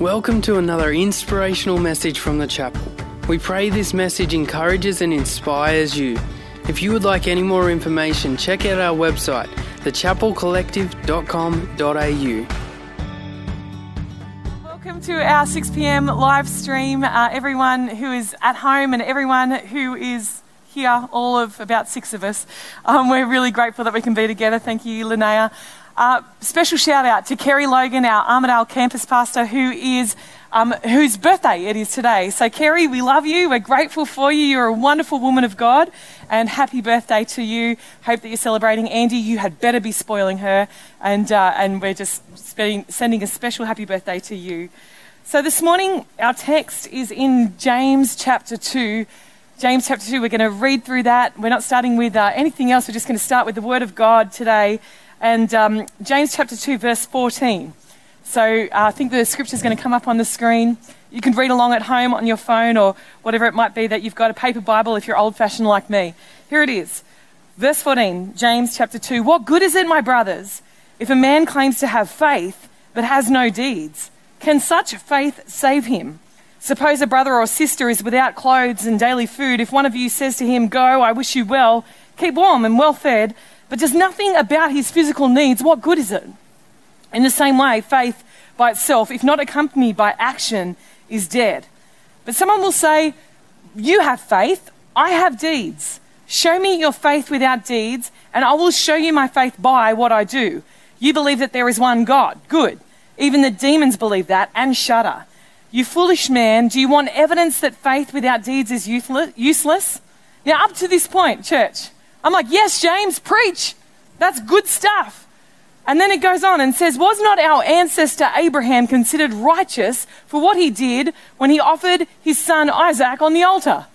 Welcome to another inspirational message from the chapel. We pray this message encourages and inspires you. If you would like any more information, check out our website, thechapelcollective.com.au. Welcome to our 6 p.m. live stream. Uh, everyone who is at home and everyone who is here, all of about six of us, um, we're really grateful that we can be together. Thank you, Linnea. Uh, special shout out to Kerry Logan, our Armidale campus pastor, who is um, whose birthday it is today. So, Kerry, we love you. We're grateful for you. You're a wonderful woman of God, and happy birthday to you. Hope that you're celebrating. Andy, you had better be spoiling her, and uh, and we're just sending, sending a special happy birthday to you. So, this morning our text is in James chapter two. James chapter 2, we're going to read through that. We're not starting with uh, anything else, we're just going to start with the Word of God today and um, James chapter 2, verse 14. So uh, I think the scripture is going to come up on the screen. You can read along at home on your phone or whatever it might be that you've got a paper Bible if you're old fashioned like me. Here it is. Verse 14, James chapter 2. What good is it, my brothers, if a man claims to have faith but has no deeds? Can such faith save him? Suppose a brother or sister is without clothes and daily food. If one of you says to him, Go, I wish you well, keep warm and well fed, but does nothing about his physical needs, what good is it? In the same way, faith by itself, if not accompanied by action, is dead. But someone will say, You have faith, I have deeds. Show me your faith without deeds, and I will show you my faith by what I do. You believe that there is one God. Good. Even the demons believe that and shudder. You foolish man, do you want evidence that faith without deeds is useless? Now, up to this point, church, I'm like, yes, James, preach. That's good stuff. And then it goes on and says, Was not our ancestor Abraham considered righteous for what he did when he offered his son Isaac on the altar?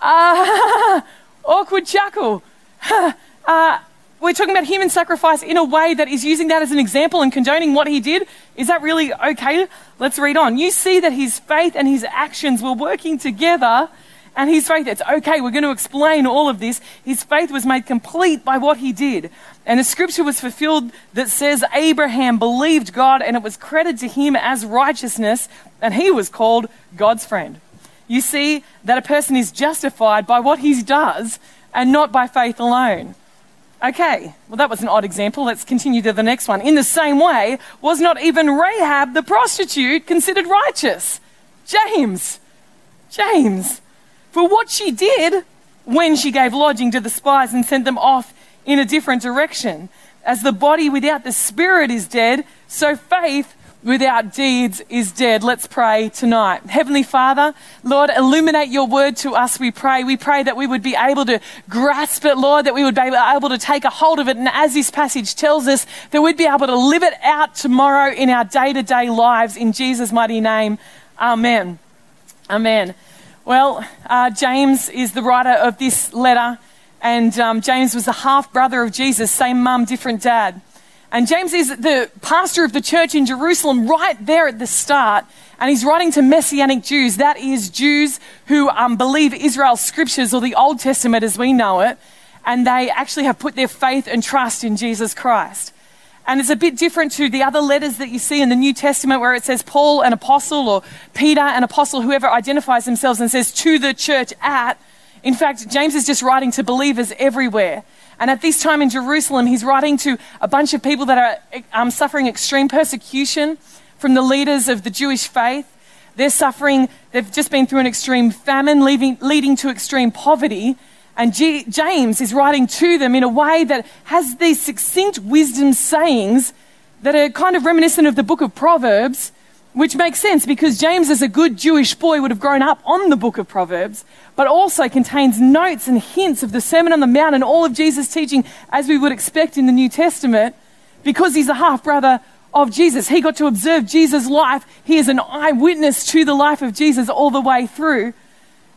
Uh, awkward chuckle. uh, we're talking about human sacrifice in a way that is using that as an example and condoning what he did. Is that really okay? Let's read on. You see that his faith and his actions were working together and his faith, it's okay, we're going to explain all of this. His faith was made complete by what he did. And the scripture was fulfilled that says Abraham believed God and it was credited to him as righteousness, and he was called God's friend. You see that a person is justified by what he does and not by faith alone. Okay, well, that was an odd example. Let's continue to the next one. In the same way, was not even Rahab the prostitute considered righteous? James, James, for what she did when she gave lodging to the spies and sent them off in a different direction. As the body without the spirit is dead, so faith without deeds is dead. Let's pray tonight. Heavenly Father, Lord, illuminate your word to us, we pray. We pray that we would be able to grasp it, Lord, that we would be able to take a hold of it. And as this passage tells us, that we'd be able to live it out tomorrow in our day to day lives. In Jesus' mighty name, amen. Amen. Well, uh, James is the writer of this letter, and um, James was the half brother of Jesus, same mum, different dad. And James is the pastor of the church in Jerusalem right there at the start. And he's writing to Messianic Jews, that is, Jews who um, believe Israel's scriptures or the Old Testament as we know it. And they actually have put their faith and trust in Jesus Christ. And it's a bit different to the other letters that you see in the New Testament where it says Paul, an apostle, or Peter, an apostle, whoever identifies themselves and says to the church at. In fact, James is just writing to believers everywhere. And at this time in Jerusalem, he's writing to a bunch of people that are um, suffering extreme persecution from the leaders of the Jewish faith. They're suffering, they've just been through an extreme famine, leaving, leading to extreme poverty. And G- James is writing to them in a way that has these succinct wisdom sayings that are kind of reminiscent of the book of Proverbs, which makes sense because James, as a good Jewish boy, would have grown up on the book of Proverbs, but also contains notes and hints of the Sermon on the Mount and all of Jesus' teaching as we would expect in the New Testament because he's a half brother of Jesus. He got to observe Jesus' life. He is an eyewitness to the life of Jesus all the way through.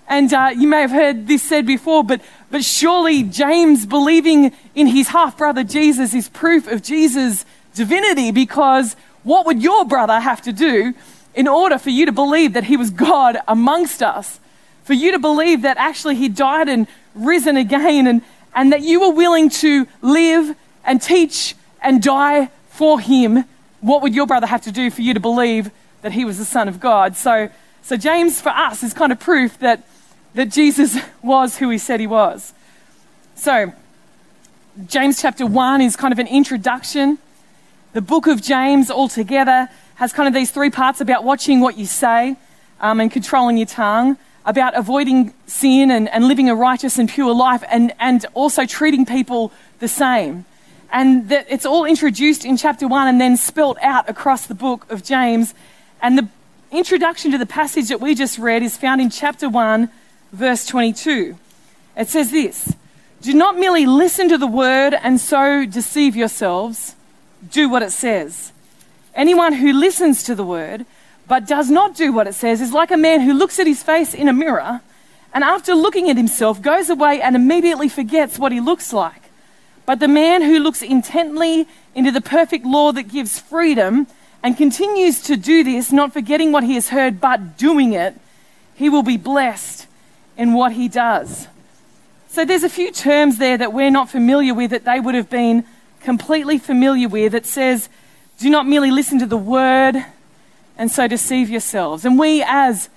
And uh, you may have heard this said before, but, but surely James believing in his half brother Jesus is proof of Jesus' divinity because what would your brother have to do in order for you to believe that he was God amongst us? For you to believe that actually he died and risen again and, and that you were willing to live and teach and die for him? What would your brother have to do for you to believe that he was the Son of God. So, so James, for us, is kind of proof that, that Jesus was who he said he was. So, James chapter 1 is kind of an introduction. The book of James altogether has kind of these three parts about watching what you say um, and controlling your tongue, about avoiding sin and, and living a righteous and pure life, and, and also treating people the same. And that it's all introduced in chapter 1 and then spelt out across the book of James. And the introduction to the passage that we just read is found in chapter 1, verse 22. It says this Do not merely listen to the word and so deceive yourselves, do what it says. Anyone who listens to the word but does not do what it says is like a man who looks at his face in a mirror and after looking at himself goes away and immediately forgets what he looks like. But the man who looks intently into the perfect law that gives freedom and continues to do this, not forgetting what he has heard, but doing it, he will be blessed in what he does. So there's a few terms there that we're not familiar with that they would have been completely familiar with. It says, do not merely listen to the word and so deceive yourselves. And we, as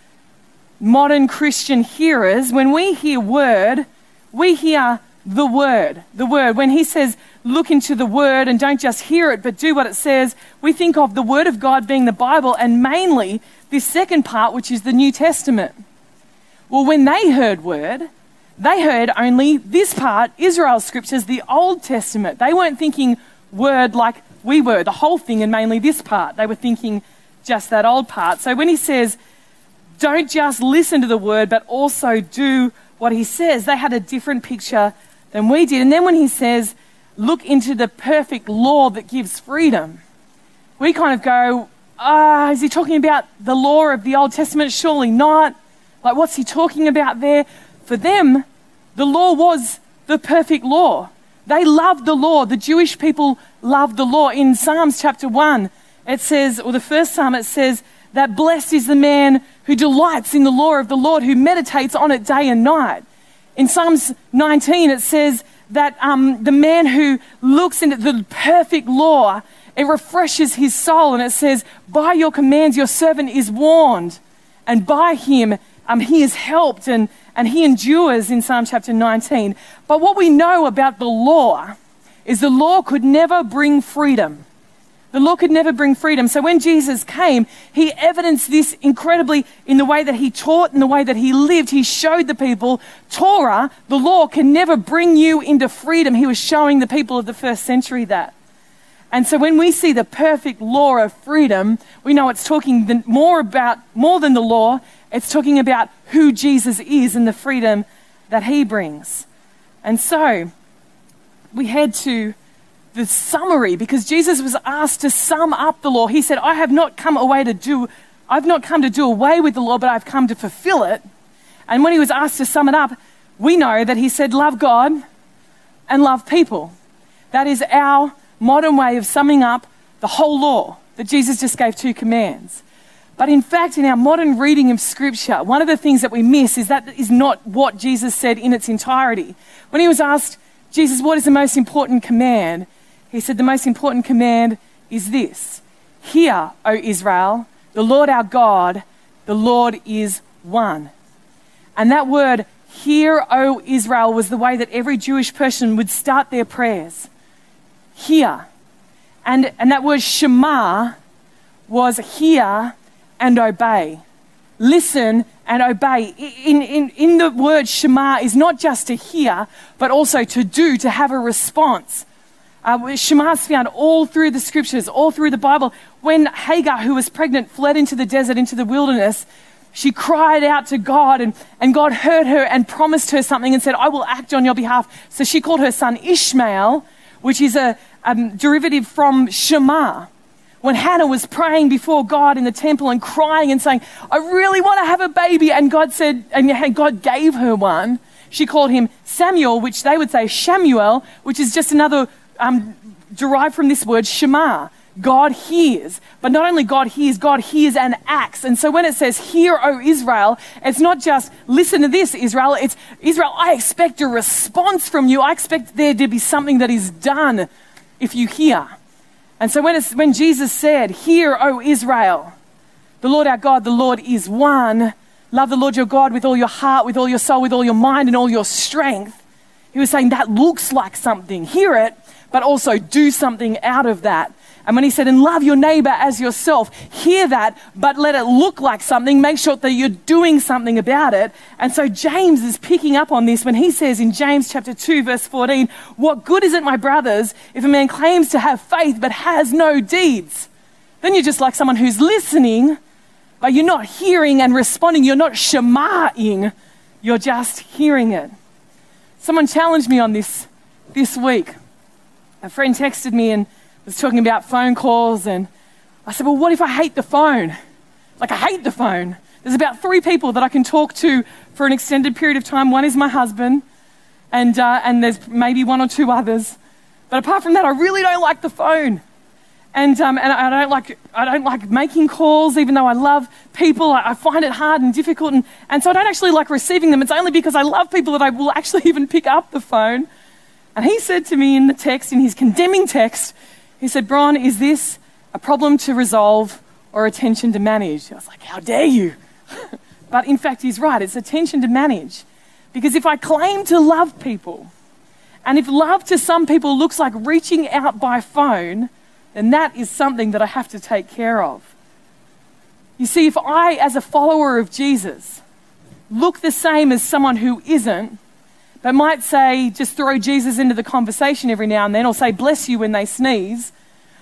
modern Christian hearers, when we hear word, we hear the word. The word. When he says, look into the word and don't just hear it, but do what it says, we think of the word of God being the Bible and mainly this second part, which is the New Testament. Well, when they heard word, they heard only this part, Israel's scriptures, the Old Testament. They weren't thinking word like we were, the whole thing, and mainly this part. They were thinking just that old part. So when he says, don't just listen to the word, but also do what he says, they had a different picture than we did. And then when he says, look into the perfect law that gives freedom, we kind of go, ah, is he talking about the law of the Old Testament? Surely not. Like, what's he talking about there? For them, the law was the perfect law. They loved the law. The Jewish people loved the law. In Psalms chapter 1, it says, or the first psalm, it says, that blessed is the man who delights in the law of the Lord, who meditates on it day and night. In Psalms 19, it says that um, the man who looks into the perfect law, it refreshes his soul. And it says, By your commands, your servant is warned, and by him, um, he is helped, and, and he endures in Psalm chapter 19. But what we know about the law is the law could never bring freedom. The law could never bring freedom. So when Jesus came, he evidenced this incredibly in the way that he taught, in the way that he lived. He showed the people Torah, the law, can never bring you into freedom. He was showing the people of the first century that. And so when we see the perfect law of freedom, we know it's talking more about, more than the law, it's talking about who Jesus is and the freedom that he brings. And so we head to the summary because Jesus was asked to sum up the law. He said, I have not come away to do, I've not come to do away with the law, but I've come to fulfill it. And when he was asked to sum it up, we know that he said, Love God and love people. That is our modern way of summing up the whole law that Jesus just gave two commands. But in fact, in our modern reading of Scripture, one of the things that we miss is that is not what Jesus said in its entirety. When he was asked, Jesus, what is the most important command? He said, The most important command is this Hear, O Israel, the Lord our God, the Lord is one. And that word, Hear, O Israel, was the way that every Jewish person would start their prayers. Hear. And, and that word Shema was hear and obey. Listen and obey. In, in, in the word Shema is not just to hear, but also to do, to have a response. Uh, Shema is found all through the scriptures, all through the Bible. When Hagar, who was pregnant, fled into the desert, into the wilderness, she cried out to God, and, and God heard her and promised her something and said, I will act on your behalf. So she called her son Ishmael, which is a um, derivative from Shema. When Hannah was praying before God in the temple and crying and saying, I really want to have a baby, and God said, and God gave her one, she called him Samuel, which they would say Shamuel, which is just another um, derived from this word Shema. God hears. But not only God hears, God hears and acts. And so when it says, Hear, O Israel, it's not just listen to this, Israel. It's Israel, I expect a response from you. I expect there to be something that is done if you hear. And so when, when Jesus said, Hear, O Israel, the Lord our God, the Lord is one. Love the Lord your God with all your heart, with all your soul, with all your mind, and all your strength. He was saying that looks like something. Hear it, but also do something out of that. And when he said, and love your neighbor as yourself, hear that, but let it look like something. Make sure that you're doing something about it. And so James is picking up on this when he says in James chapter 2, verse 14, What good is it, my brothers, if a man claims to have faith but has no deeds? Then you're just like someone who's listening, but you're not hearing and responding. You're not shemaing, you're just hearing it. Someone challenged me on this this week. A friend texted me and was talking about phone calls, and I said, Well, what if I hate the phone? Like, I hate the phone. There's about three people that I can talk to for an extended period of time. One is my husband, and, uh, and there's maybe one or two others. But apart from that, I really don't like the phone. And, um, and I, don't like, I don't like making calls, even though I love people. I, I find it hard and difficult. And, and so I don't actually like receiving them. It's only because I love people that I will actually even pick up the phone. And he said to me in the text, in his condemning text, he said, Bron, is this a problem to resolve or a tension to manage? I was like, How dare you? but in fact, he's right. It's a tension to manage. Because if I claim to love people, and if love to some people looks like reaching out by phone, then that is something that I have to take care of. You see, if I, as a follower of Jesus, look the same as someone who isn't, but might say, just throw Jesus into the conversation every now and then, or say, bless you when they sneeze,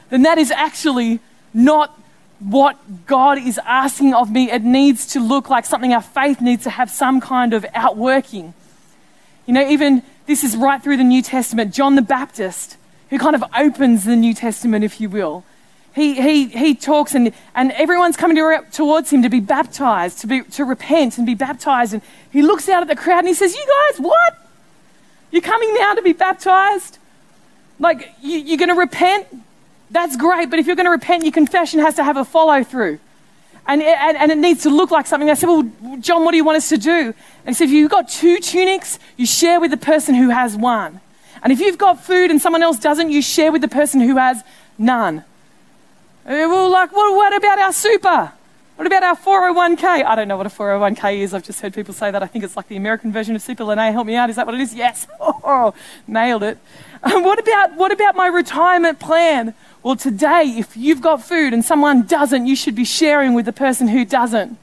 then that is actually not what God is asking of me. It needs to look like something our faith needs to have some kind of outworking. You know, even this is right through the New Testament. John the Baptist, who kind of opens the New Testament, if you will. He, he, he talks and, and everyone's coming to, towards him to be baptized, to, be, to repent and be baptized. And he looks out at the crowd and he says, You guys, what? You're coming now to be baptized? Like, you, you're going to repent? That's great, but if you're going to repent, your confession has to have a follow through. And, and, and, it needs to look like something. I said, Well, John, what do you want us to do? And he said, If you've got two tunics, you share with the person who has one. And if you've got food and someone else doesn't, you share with the person who has none. Well, like, well, what about our super? What about our 401k? I don't know what a 401k is. I've just heard people say that. I think it's like the American version of Super. Lene, help me out. Is that what it is? Yes. Oh, nailed it. Um, what, about, what about my retirement plan? Well, today, if you've got food and someone doesn't, you should be sharing with the person who doesn't.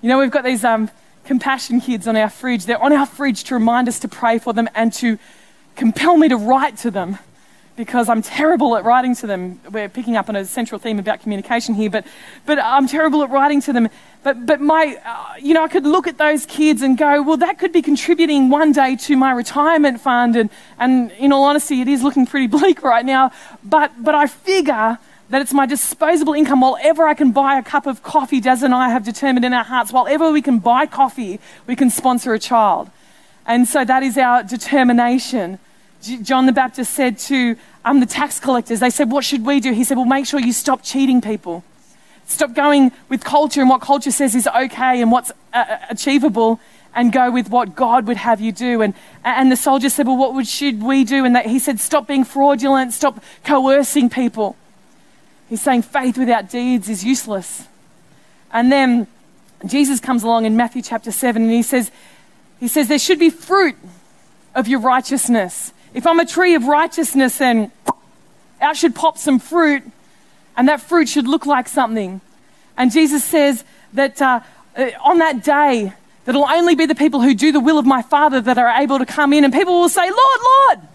You know, we've got these um, compassion kids on our fridge. They're on our fridge to remind us to pray for them and to compel me to write to them because I'm terrible at writing to them. We're picking up on a central theme about communication here, but, but I'm terrible at writing to them. But, but my, uh, you know, I could look at those kids and go, well, that could be contributing one day to my retirement fund. And, and in all honesty, it is looking pretty bleak right now. But, but I figure that it's my disposable income. While ever I can buy a cup of coffee, Daz and I have determined in our hearts, while ever we can buy coffee, we can sponsor a child. And so that is our determination. John the Baptist said to um, the tax collectors, they said, What should we do? He said, Well, make sure you stop cheating people. Stop going with culture and what culture says is okay and what's uh, uh achievable and go with what God would have you do. And, and the soldier said, Well, what would, should we do? And he said, Stop being fraudulent, stop coercing people. He's saying faith without deeds is useless. And then Jesus comes along in Matthew chapter 7 and he says, he says, There should be fruit of your righteousness. If I'm a tree of righteousness, then out should pop some fruit, and that fruit should look like something. And Jesus says that uh, uh, on that day, that it'll only be the people who do the will of my Father that are able to come in, and people will say, Lord, Lord,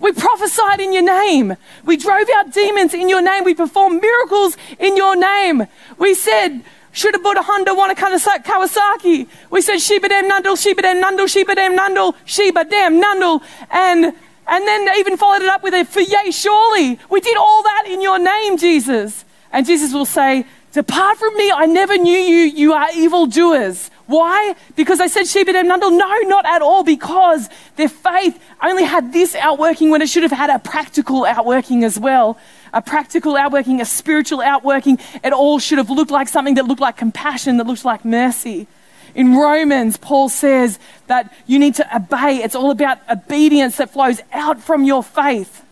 we prophesied in your name. We drove out demons in your name. We performed miracles in your name. We said, should have bought a Honda, want a Kawasaki. We said, Sheba dem nundle, Sheba dem nundle, Sheba dem nundle, Sheba dem nundle. And and then they even followed it up with a for yea, surely. We did all that in your name, Jesus. And Jesus will say, Depart from me, I never knew you, you are evil evildoers. Why? Because they said Sheba dem nundle? No, not at all, because their faith only had this outworking when it should have had a practical outworking as well. A practical outworking, a spiritual outworking. It all should have looked like something that looked like compassion, that looked like mercy. In Romans, Paul says that you need to obey. It's all about obedience that flows out from your faith.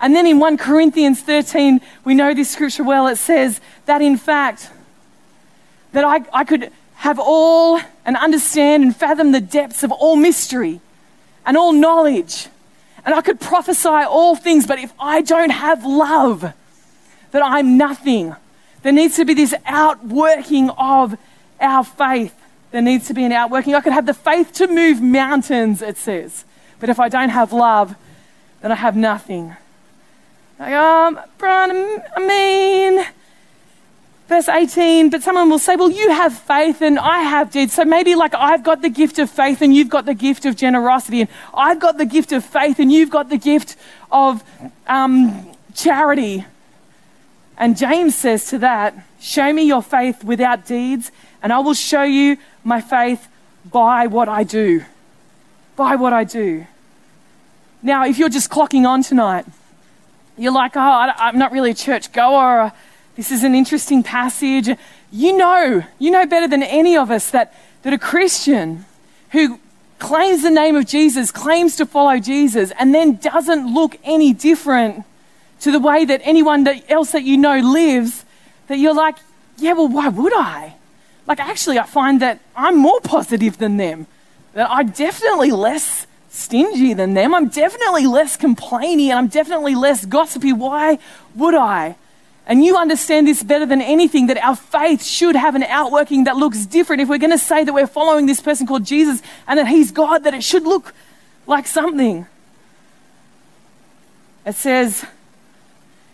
And then in 1 Corinthians 13, we know this scripture well. It says that in fact, that I, I could have all and understand and fathom the depths of all mystery and all knowledge. And I could prophesy all things, but if I don't have love, that I'm nothing. There needs to be this outworking of our faith. There needs to be an outworking. I could have the faith to move mountains, it says. But if I don't have love, then I have nothing. Like, um, Brian, I mean, verse 18, but someone will say, Well, you have faith and I have deeds. So maybe like I've got the gift of faith and you've got the gift of generosity, and I've got the gift of faith and you've got the gift of um, charity. And James says to that, Show me your faith without deeds, and I will show you my faith by what I do. By what I do. Now, if you're just clocking on tonight, you're like, oh, I'm not really a church goer. This is an interesting passage. You know, you know better than any of us that, that a Christian who claims the name of Jesus, claims to follow Jesus, and then doesn't look any different to the way that anyone else that you know lives, that you're like, yeah, well, why would I? Like, actually, I find that I'm more positive than them, that I'm definitely less stingy than them. I'm definitely less complaining and I'm definitely less gossipy. Why would I? And you understand this better than anything that our faith should have an outworking that looks different. If we're going to say that we're following this person called Jesus and that he's God, that it should look like something. It says,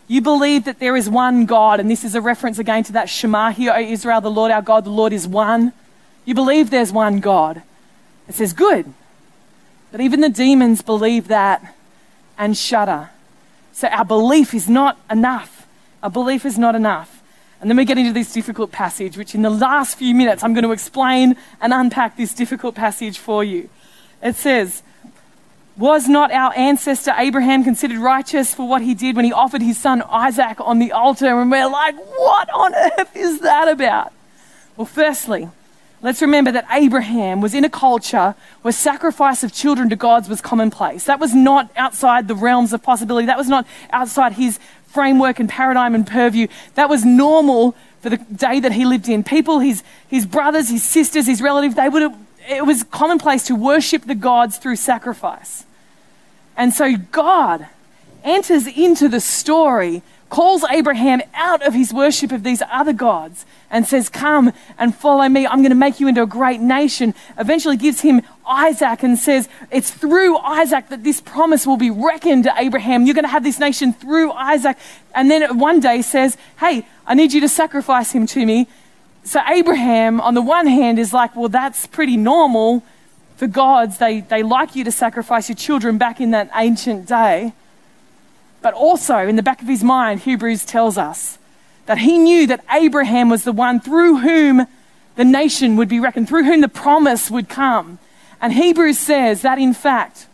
You believe that there is one God, and this is a reference again to that Shema, Hear, O Israel, the Lord our God, the Lord is one. You believe there's one God. It says, Good. But even the demons believe that and shudder. So our belief is not enough. Our belief is not enough. And then we get into this difficult passage, which in the last few minutes I'm going to explain and unpack this difficult passage for you. It says, Was not our ancestor Abraham considered righteous for what he did when he offered his son Isaac on the altar? And we're like, What on earth is that about? Well, firstly, Let's remember that Abraham was in a culture where sacrifice of children to gods was commonplace. That was not outside the realms of possibility. That was not outside his framework and paradigm and purview. That was normal for the day that he lived in. People, his, his brothers, his sisters, his relatives, they would have, it was commonplace to worship the gods through sacrifice. And so God enters into the story calls Abraham out of his worship of these other gods and says, Come and follow me. I'm going to make you into a great nation. Eventually gives him Isaac and says, It's through Isaac that this promise will be reckoned to Abraham. You're going to have this nation through Isaac. And then one day says, Hey, I need you to sacrifice him to me. So Abraham, on the one hand, is like, Well, that's pretty normal for gods. They, they like you to sacrifice your children back in that ancient day. But also, in the back of his mind, Hebrews tells us that he knew that Abraham was the one through whom the nation would be reckoned, through whom the promise would come. And Hebrews says that, in fact,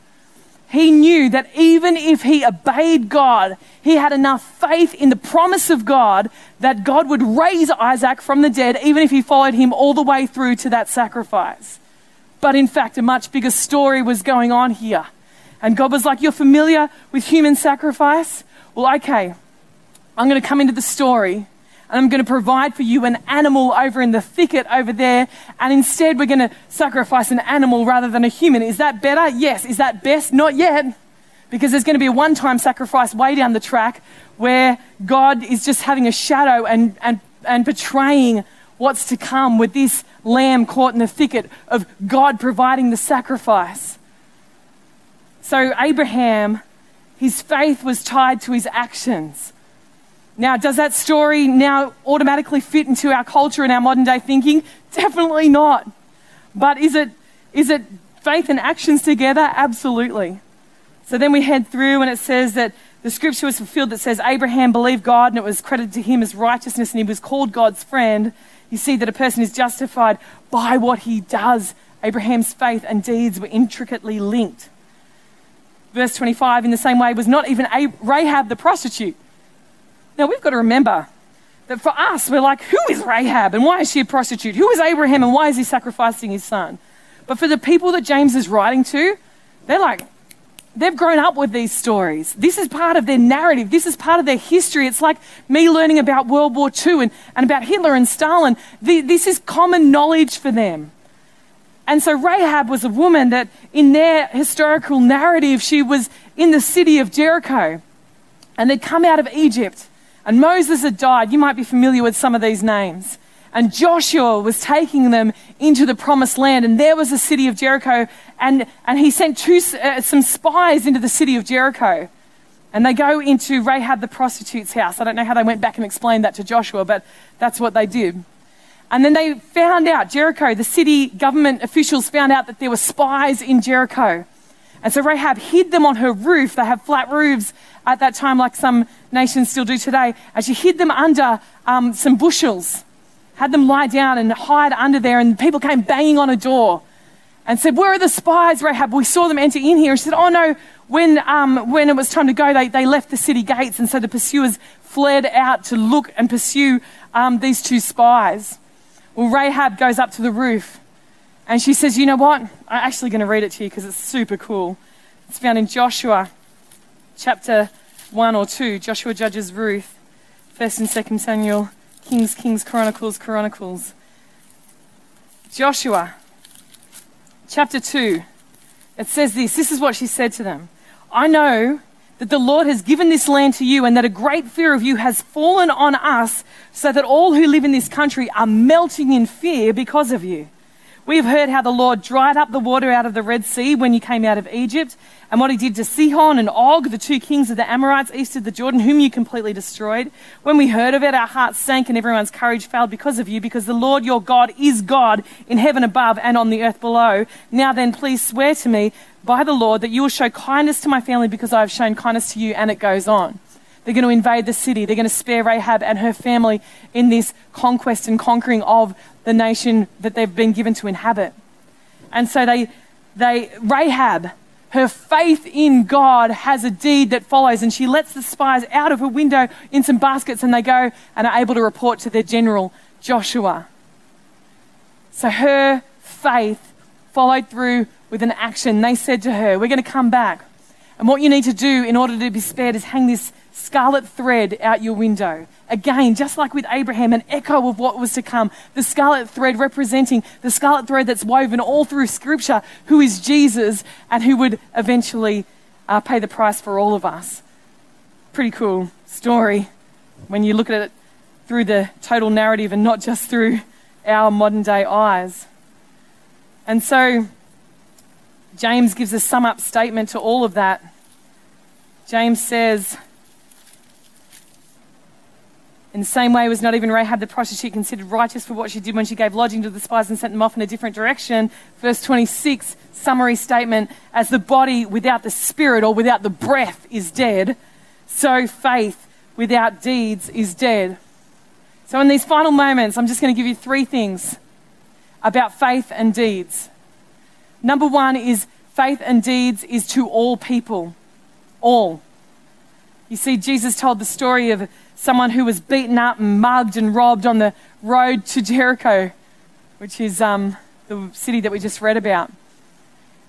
he knew that even if he obeyed God, he had enough faith in the promise of God that God would raise Isaac from the dead, even if he followed him all the way through to that sacrifice. But in fact, a much bigger story was going on here. And God was like, You're familiar with human sacrifice? Well, okay, I'm going to come into the story and I'm going to provide for you an animal over in the thicket over there. And instead, we're going to sacrifice an animal rather than a human. Is that better? Yes. Is that best? Not yet. Because there's going to be a one time sacrifice way down the track where God is just having a shadow and, and, and portraying what's to come with this lamb caught in the thicket of God providing the sacrifice. So, Abraham, his faith was tied to his actions. Now, does that story now automatically fit into our culture and our modern day thinking? Definitely not. But is it, is it faith and actions together? Absolutely. So then we head through and it says that the scripture was fulfilled that says Abraham believed God and it was credited to him as righteousness and he was called God's friend. You see that a person is justified by what he does. Abraham's faith and deeds were intricately linked verse 25, in the same way, was not even Rahab the prostitute. Now, we've got to remember that for us, we're like, who is Rahab and why is she a prostitute? Who is Abraham and why is he sacrificing his son? But for the people that James is writing to, they're like, they've grown up with these stories. This is part of their narrative. This is part of their history. It's like me learning about World War II and, and about Hitler and Stalin. The, this is common knowledge for them. And so Rahab was a woman that, in their historical narrative, she was in the city of Jericho. And they'd come out of Egypt. And Moses had died. You might be familiar with some of these names. And Joshua was taking them into the promised land. And there was the city of Jericho. And, and he sent two, uh, some spies into the city of Jericho. And they go into Rahab the prostitute's house. I don't know how they went back and explained that to Joshua, but that's what they did. And then they found out, Jericho, the city government officials found out that there were spies in Jericho. And so Rahab hid them on her roof. They have flat roofs at that time, like some nations still do today. She hid them under um, some bushels had them lie down and hide under there, and people came banging on a door and said, Where are the spies, Rahab? We saw them enter in here. And she said, Oh no, when, um, when it was time to go, they, they left the city gates, and so the pursuers fled out to look and pursue um, these two spies. Well, Rahab goes up to the roof and she says, You know what? I'm actually going to read it to you because it's super cool. It's found in Joshua chapter 1 or 2. Joshua judges Ruth, 1st and 2nd Samuel Kings, Kings, Chronicles, Chronicles. Joshua, chapter 2, it says this this is what she said to them I know that the Lord has given this land to you, and that a great fear of you has fallen on us, so that all who live in this country are melting in fear because of you. We have heard how the Lord dried up the water out of the Red Sea when you came out of Egypt, and what he did to Sihon and Og, the two kings of the Amorites east of the Jordan, whom you completely destroyed. When we heard of it, our hearts sank and everyone's courage failed because of you, because the Lord your God is God in heaven above and on the earth below. Now then, please swear to me by the Lord that you will show kindness to my family because I have shown kindness to you, and it goes on. They're going to invade the city. They're going to spare Rahab and her family in this conquest and conquering of the nation that they've been given to inhabit. And so they, they, Rahab, her faith in God has a deed that follows, and she lets the spies out of her window in some baskets, and they go and are able to report to their general, Joshua. So her faith followed through with an action. They said to her, We're going to come back. And what you need to do in order to be spared is hang this scarlet thread out your window. Again, just like with Abraham, an echo of what was to come. The scarlet thread representing the scarlet thread that's woven all through Scripture, who is Jesus and who would eventually uh, pay the price for all of us. Pretty cool story when you look at it through the total narrative and not just through our modern day eyes. And so, James gives a sum up statement to all of that. James says, in the same way, was not even Rahab the prostitute considered righteous for what she did when she gave lodging to the spies and sent them off in a different direction. Verse 26, summary statement as the body without the spirit or without the breath is dead, so faith without deeds is dead. So, in these final moments, I'm just going to give you three things about faith and deeds. Number one is faith and deeds is to all people. All. You see, Jesus told the story of someone who was beaten up and mugged and robbed on the road to Jericho, which is um, the city that we just read about.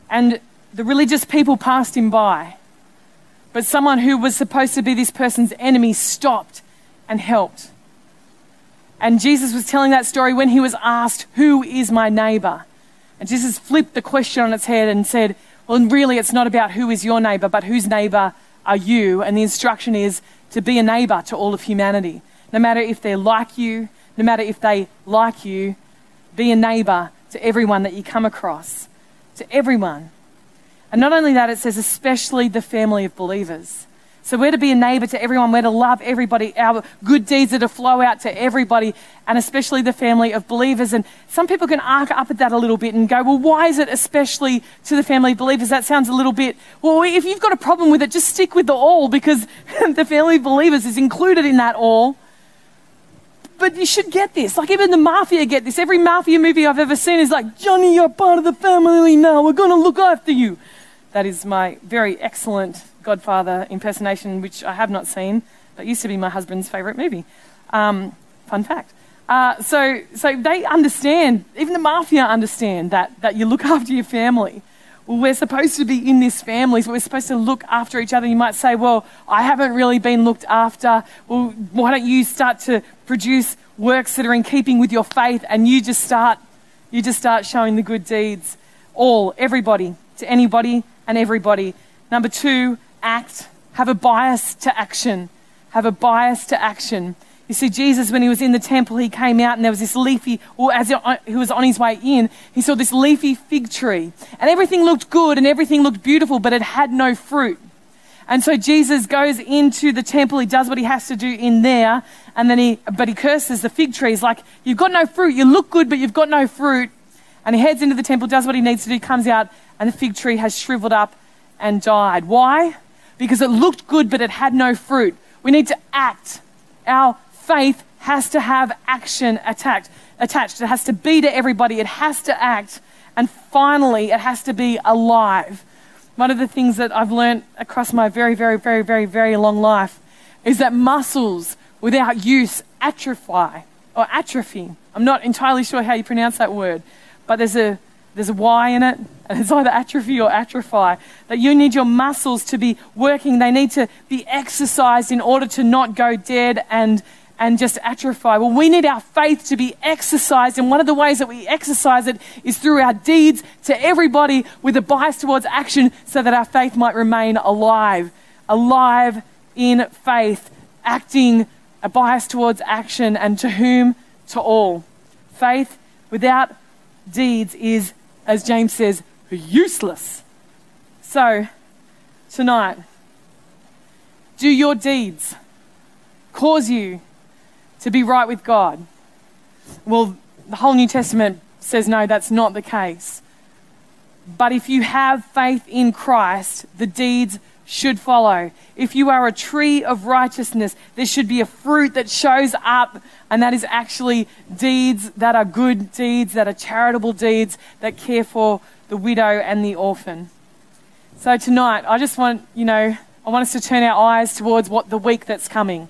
And the religious people passed him by. But someone who was supposed to be this person's enemy stopped and helped. And Jesus was telling that story when he was asked, Who is my neighbor? And Jesus flipped the question on its head and said, Well, really, it's not about who is your neighbor, but whose neighbor are you? And the instruction is to be a neighbor to all of humanity. No matter if they're like you, no matter if they like you, be a neighbor to everyone that you come across, to everyone. And not only that, it says especially the family of believers. So we're to be a neighbor to everyone. We're to love everybody. Our good deeds are to flow out to everybody, and especially the family of believers. And some people can arc up at that a little bit and go, well, why is it especially to the family of believers? That sounds a little bit, well, if you've got a problem with it, just stick with the all because the family of believers is included in that all. But you should get this. Like even the mafia get this. Every mafia movie I've ever seen is like, Johnny, you're part of the family now. We're going to look after you. That is my very excellent Godfather impersonation, which I have not seen, but used to be my husband's favourite movie. Um, fun fact. Uh, so, so they understand, even the mafia understand that, that you look after your family. well, we're supposed to be in this family, so we're supposed to look after each other. You might say, well, I haven't really been looked after. Well, why don't you start to produce works that are in keeping with your faith and you just start, you just start showing the good deeds. All, everybody, to anybody and everybody. Number two, act. Have a bias to action. Have a bias to action. You see, Jesus, when he was in the temple, he came out and there was this leafy, or as uh, he was on his way in, he saw this leafy fig tree. And everything looked good and everything looked beautiful, but it had no fruit. And so Jesus goes into the temple, he does what he has to do in there, and then he, but he curses the fig tree. He's like, You've got no fruit, you look good, but you've got no fruit. And he heads into the temple, does what he needs to do, comes out, and the fig tree has shriveled up and died. Why? Because it looked good, but it had no fruit. We need to act. Our faith has to have action attacked, attached. It has to be to everybody. It has to act. And finally, it has to be alive. One of the things that I've learned across my very, very, very, very, very long life is that muscles without use atrophy or atrophy. I'm not entirely sure how you pronounce that word, but there's a there's a Y in it, and it's either atrophy or atrophy. That you need your muscles to be working, they need to be exercised in order to not go dead and and just atrophy. Well, we need our faith to be exercised, and one of the ways that we exercise it is through our deeds to everybody with a bias towards action so that our faith might remain alive. Alive in faith, acting a bias towards action, and to whom? To all. Faith without deeds is, as James says, useless. So, tonight, do your deeds cause you to be right with God? Well, the whole New Testament says no, that's not the case. But if you have faith in Christ, the deeds should follow. If you are a tree of righteousness, there should be a fruit that shows up, and that is actually deeds that are good deeds, that are charitable deeds, that care for the widow and the orphan. So tonight, I just want, you know, I want us to turn our eyes towards what the week that's coming.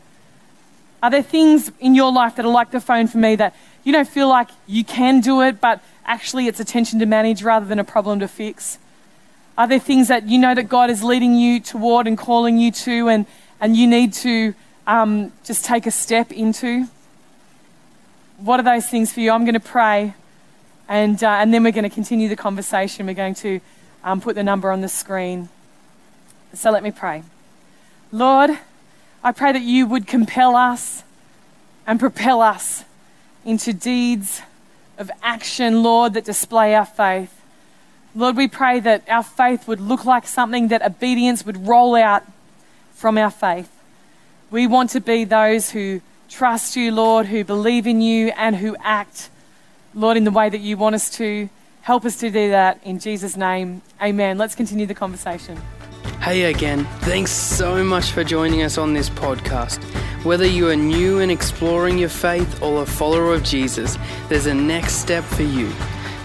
Are there things in your life that are like the phone for me that you don't feel like you can do it, but actually it's a tension to manage rather than a problem to fix? Are there things that you know that God is leading you toward and calling you to, and, and you need to um, just take a step into? What are those things for you? I'm going to pray, and, uh, and then we're going to continue the conversation. We're going to um, put the number on the screen. So let me pray. Lord, I pray that you would compel us and propel us into deeds of action, Lord, that display our faith. Lord, we pray that our faith would look like something that obedience would roll out from our faith. We want to be those who trust you, Lord, who believe in you, and who act, Lord, in the way that you want us to. Help us to do that in Jesus' name. Amen. Let's continue the conversation. Hey again, thanks so much for joining us on this podcast. Whether you are new and exploring your faith or a follower of Jesus, there's a next step for you.